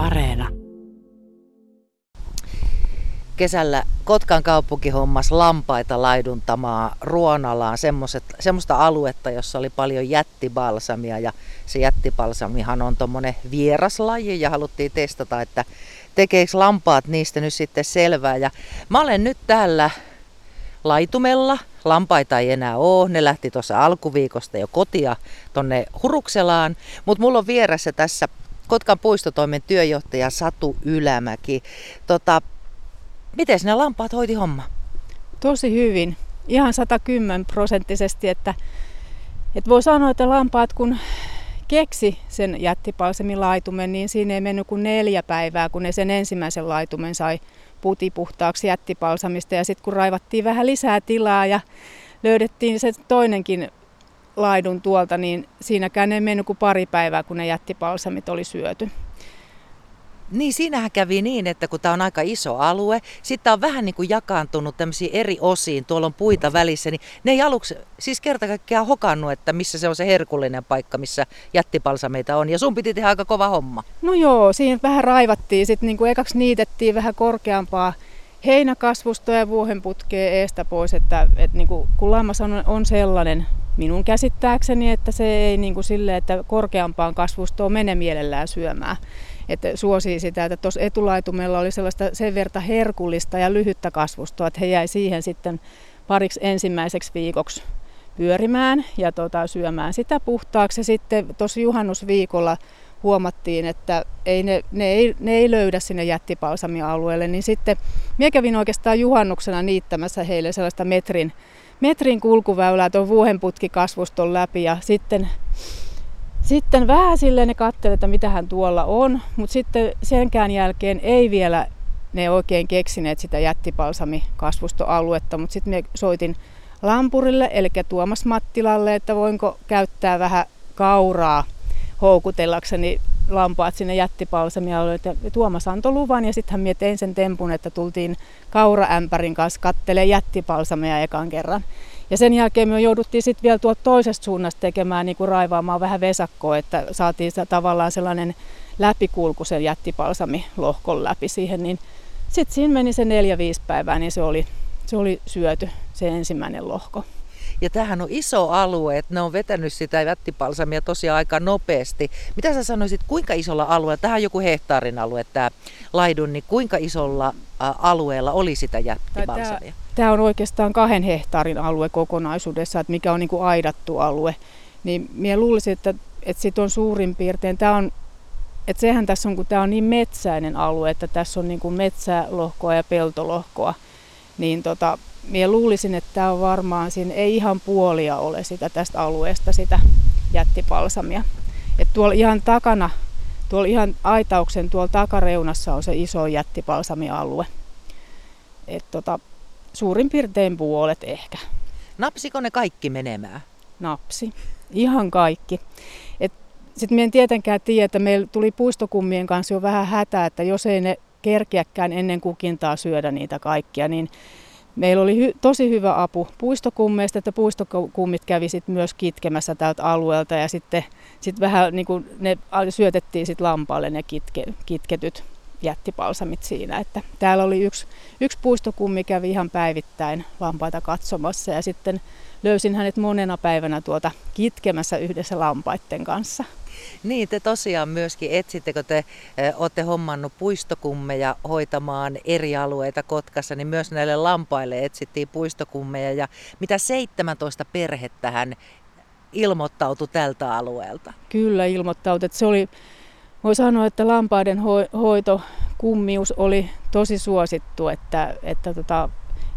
Areena. Kesällä Kotkan kaupunki hommas lampaita laiduntamaan Ruonalaan semmoista aluetta, jossa oli paljon jättibalsamia ja se jättibalsamihan on tuommoinen vieraslaji ja haluttiin testata, että tekeekö lampaat niistä nyt sitten selvää. Ja mä olen nyt täällä laitumella. Lampaita ei enää ole. Ne lähti tuossa alkuviikosta jo kotia tonne Hurukselaan. Mutta mulla on vieressä tässä Kotkan puistotoimen työjohtaja Satu Ylämäki. Tota, miten ne lampaat hoiti homma? Tosi hyvin. Ihan 110 prosenttisesti, että, että voi sanoa, että lampaat kun keksi sen jättipalsemin laitumen, niin siinä ei mennyt kuin neljä päivää, kun ne sen ensimmäisen laitumen sai putipuhtaaksi jättipalsamista. Ja sitten kun raivattiin vähän lisää tilaa ja löydettiin se toinenkin laidun tuolta, niin siinäkään ei mennyt kuin pari päivää, kun ne jättipalsamit oli syöty. Niin, siinähän kävi niin, että kun tämä on aika iso alue, sitten on vähän niin kuin jakaantunut tämmöisiin eri osiin, tuolla on puita välissä, niin ne ei aluksi siis kerta kaikkiaan hokannut, että missä se on se herkullinen paikka, missä jättipalsameita on. Ja sun piti tehdä aika kova homma. No joo, siinä vähän raivattiin, sitten niin kuin ekaksi niitettiin vähän korkeampaa heinäkasvustoa ja vuohenputkea eestä pois, että, että niin kuin, kun lammas on, on sellainen minun käsittääkseni, että se ei niin kuin sille, että korkeampaan kasvustoon mene mielellään syömään että suosii sitä, että tuossa etulaitumella oli sellaista sen verta herkullista ja lyhyttä kasvustoa, että he jäi siihen sitten pariksi ensimmäiseksi viikoksi pyörimään ja tota, syömään sitä puhtaaksi. Ja sitten tuossa juhannusviikolla huomattiin, että ei ne, ne, ei, ne ei löydä sinne jättipalsamialueelle, niin sitten minä kävin oikeastaan juhannuksena niittämässä heille sellaista metrin, metrin kulkuväylää tuon vuohenputkikasvuston läpi ja sitten sitten vähän silleen ne katseli, että mitähän tuolla on, mutta sitten senkään jälkeen ei vielä ne oikein keksineet sitä jättipalsamikasvustoaluetta, mutta sitten me soitin Lampurille, eli Tuomas Mattilalle, että voinko käyttää vähän kauraa houkutellakseni lampaat sinne jättipalsamialueelle. Ja Tuomas antoi luvan ja sitten hän tein sen tempun, että tultiin kauraämpärin kanssa kattelee jättipalsamia ekan kerran. Ja sen jälkeen me jouduttiin sitten vielä tuolta toisesta suunnasta tekemään, niin kuin raivaamaan vähän vesakkoa, että saatiin tavallaan sellainen läpikulku sen jättipalsamilohkon läpi siihen, niin sitten siinä meni se neljä viisi päivää, niin se oli, se oli syöty, se ensimmäinen lohko. Ja tämähän on iso alue, että ne on vetänyt sitä jättipalsamia tosiaan aika nopeasti. Mitä sä sanoisit, kuinka isolla alueella, tähän on joku hehtaarin alue tämä laidun, niin kuinka isolla alueella oli sitä jättipalsamia? Tämä on oikeastaan kahden hehtaarin alue kokonaisuudessa, että mikä on niin kuin aidattu alue. Niin minä luulisin, että, että sit on suurin piirtein, tämä on että sehän tässä on, kun tämä on niin metsäinen alue, että tässä on niin kuin metsälohkoa ja peltolohkoa, niin tota, minä luulisin, että tämä on varmaan, siinä ei ihan puolia ole sitä tästä alueesta sitä jättipalsamia. että tuolla ihan takana, tuolla ihan aitauksen tuolla takareunassa on se iso jättipalsamialue. Et tota, suurin piirtein puolet ehkä. Napsiko ne kaikki menemään? Napsi. Ihan kaikki. Sitten me en tietenkään tiedä, että meillä tuli puistokummien kanssa jo vähän hätää, että jos ei ne kerkiäkään ennen kukintaa syödä niitä kaikkia, niin Meillä oli hy- tosi hyvä apu puistokummeista, että puistokummit kävi sit myös kitkemässä tältä alueelta ja sitten sit vähän niin kuin ne syötettiin sit lampaalle ne kitke, kitketyt jättipalsamit siinä. Että täällä oli yksi, yksi puistokummi kävi ihan päivittäin lampaita katsomassa ja sitten löysin hänet monena päivänä tuota kitkemässä yhdessä lampaiden kanssa. Niin, te tosiaan myöskin etsittekö te olette hommannut puistokummeja hoitamaan eri alueita Kotkassa, niin myös näille lampaille etsittiin puistokummeja ja mitä 17 perhettähän ilmoittautui tältä alueelta? Kyllä ilmoittautui, se oli, voi sanoa, että lampaiden ho- hoito kummius oli tosi suosittu, että, että tota,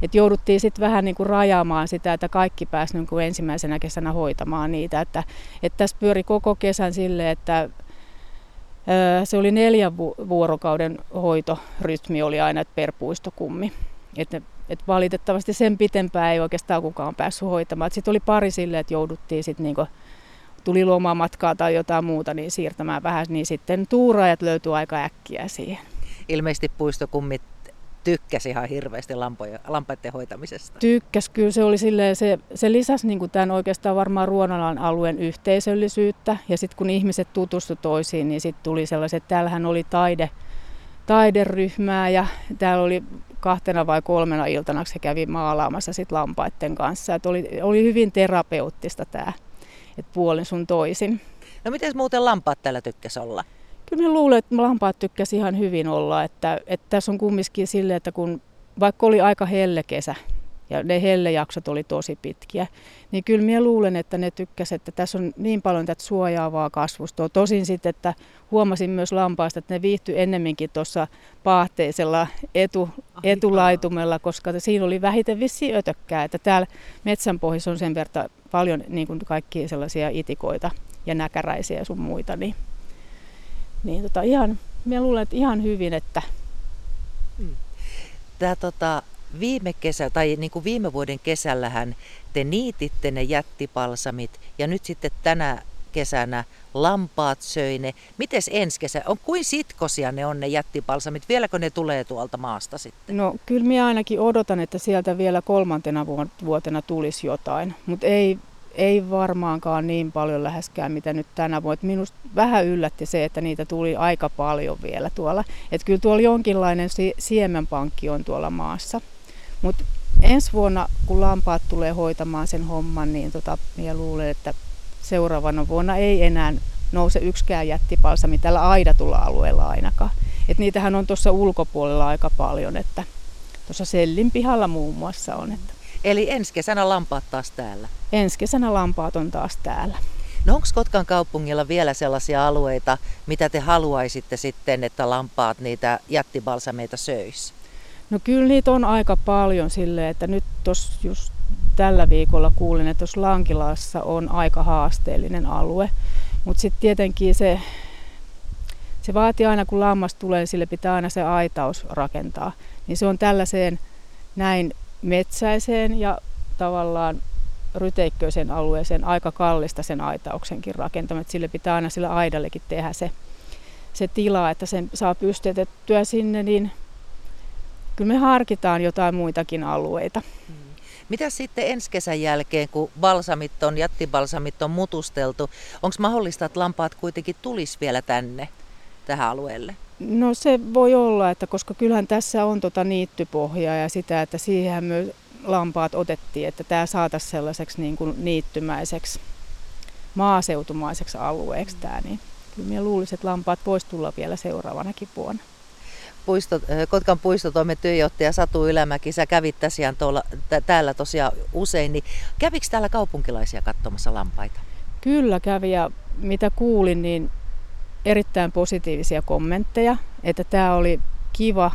et jouduttiin sitten vähän niin kuin rajaamaan sitä, että kaikki pääsivät niin kuin ensimmäisenä kesänä hoitamaan niitä. Että, että tässä pyöri koko kesän sille, että se oli neljän vuorokauden hoitorytmi oli aina että per puistokummi. Että et valitettavasti sen pitempään ei oikeastaan kukaan päässyt hoitamaan. Sitten oli pari sille, että jouduttiin sitten niinku, tuli lomamatkaa tai jotain muuta, niin siirtämään vähän, niin sitten tuuraajat löytyi aika äkkiä siihen. Ilmeisesti puistokummit tykkäsi ihan hirveästi lampoja, lampaiden hoitamisesta? Tykkäs, kyllä se oli silleen, se, se lisäsi niin tämän oikeastaan varmaan Ruonalan alueen yhteisöllisyyttä. Ja sitten kun ihmiset tutustu toisiin, niin sitten tuli sellaiset, täällähän oli taide, taideryhmää ja täällä oli kahtena vai kolmena iltana se kävi maalaamassa sit lampaiden kanssa. Et oli, oli hyvin terapeuttista tämä, että puolin sun toisin. No miten muuten lampaat täällä tykkäs olla? Kyllä mä luulen, että lampaat tykkäsi ihan hyvin olla. Että, että tässä on kumminkin silleen, että kun vaikka oli aika helle kesä, ja ne hellejaksot oli tosi pitkiä, niin kyllä minä luulen, että ne tykkäsivät, että tässä on niin paljon tätä suojaavaa kasvustoa. Tosin sitten, että huomasin myös lampaista, että ne viihtyi ennemminkin tuossa paahteisella etu, etulaitumella, koska siinä oli vähiten vissi ötökkää, että täällä metsän pohjassa on sen verran paljon niin kuin kaikki sellaisia itikoita ja näkäräisiä ja sun muita, niin, niin tota, ihan, minä luulen, että ihan hyvin, että. Tämä tota, viime kesä, tai niin kuin viime vuoden kesällähän te niititte ne jättipalsamit ja nyt sitten tänä kesänä lampaat söi ne. Mites ensi kesä? On kuin sitkosia ne on ne jättipalsamit? Vieläkö ne tulee tuolta maasta sitten? No kyllä minä ainakin odotan, että sieltä vielä kolmantena vuotena tulisi jotain, mutta ei, ei varmaankaan niin paljon läheskään, mitä nyt tänä vuonna. Minusta vähän yllätti se, että niitä tuli aika paljon vielä tuolla. Että kyllä tuolla jonkinlainen siemenpankki on tuolla maassa. Mutta ensi vuonna, kun lampaat tulee hoitamaan sen homman, niin tota, minä luulen, että seuraavana vuonna ei enää nouse yksikään jättipalsami tällä aidatulla alueella ainakaan. Et niitähän on tuossa ulkopuolella aika paljon, että tuossa Sellin pihalla muun muassa on. Että Eli ensi kesänä lampaat taas täällä? Ensi kesänä lampaat on taas täällä. No onko Kotkan kaupungilla vielä sellaisia alueita, mitä te haluaisitte sitten, että lampaat niitä jättibalsameita söis? No kyllä niitä on aika paljon silleen, että nyt tuossa just tällä viikolla kuulin, että tuossa Lankilassa on aika haasteellinen alue. Mutta sitten tietenkin se, se vaatii aina, kun lammas tulee, sille pitää aina se aitaus rakentaa. Niin se on tällaiseen näin metsäiseen ja tavallaan ryteikköisen alueeseen aika kallista sen aitauksenkin rakentaminen. Sille pitää aina sillä aidallekin tehdä se, se tila, että sen saa pystytettyä sinne, niin kyllä me harkitaan jotain muitakin alueita. Mm. Mitä sitten ensi kesän jälkeen, kun balsamit on, jättibalsamit on mutusteltu, onko mahdollista, että lampaat kuitenkin tulisi vielä tänne, tähän alueelle? No se voi olla, että koska kyllähän tässä on tota niittypohjaa ja sitä, että siihen myös lampaat otettiin, että tämä saataisiin sellaiseksi niin kuin niittymäiseksi, maaseutumaiseksi alueeksi tämä, niin kyllä minä luulisin, että lampaat voisi tulla vielä seuraavanakin vuonna puisto, Kotkan puistotoimen työjohtaja Satu Ylämäki, sä kävit tosiaan tuolla, t- täällä tosiaan usein, niin kävikö täällä kaupunkilaisia katsomassa lampaita? Kyllä kävi ja mitä kuulin, niin erittäin positiivisia kommentteja, että tämä oli kiva,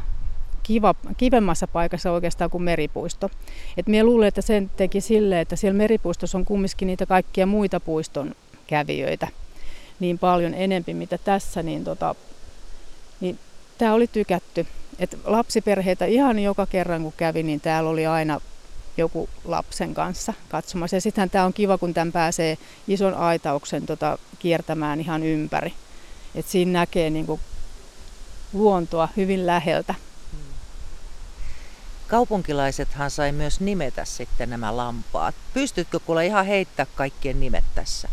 kiva, kivemmassa paikassa oikeastaan kuin meripuisto. Et minä luulen, että sen teki sille, että siellä meripuistossa on kumminkin niitä kaikkia muita puiston kävijöitä niin paljon enempi, mitä tässä, niin, tota, niin tämä oli tykätty. Et lapsiperheitä ihan joka kerran kun kävi, niin täällä oli aina joku lapsen kanssa katsomassa. Ja sittenhän tämä on kiva, kun tämän pääsee ison aitauksen tota, kiertämään ihan ympäri. Et siinä näkee niinku luontoa hyvin läheltä. Kaupunkilaisethan sai myös nimetä sitten nämä lampaat. Pystytkö kuule ihan heittää kaikkien nimet tässä?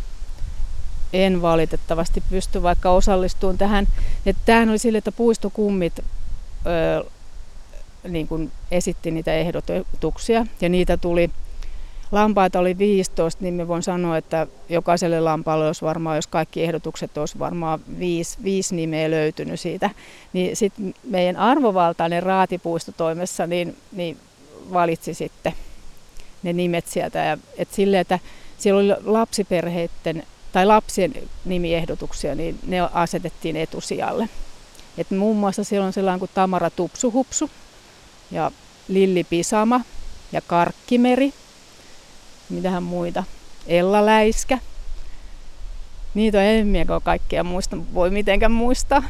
En valitettavasti pysty vaikka osallistumaan tähän. Että tämähän oli sille, että puistokummit öö, niin kuin esitti niitä ehdotuksia ja niitä tuli Lampaita oli 15, niin me voin sanoa, että jokaiselle lampaalle olisi varmaan, jos kaikki ehdotukset olisi varmaan viisi, viisi nimeä löytynyt siitä. Niin sitten meidän arvovaltainen raatipuistotoimessa niin, niin valitsi sitten ne nimet sieltä. Ja, et sille, että siellä oli lapsiperheiden tai lapsien nimiehdotuksia, niin ne asetettiin etusijalle. Et muun muassa siellä on sellainen kuin Tamara Tupsuhupsu ja Lilli Pisama ja Karkkimeri. Mitähän muita? Ella Läiskä. Niitä on en kaikkea muista, voi mitenkään muistaa.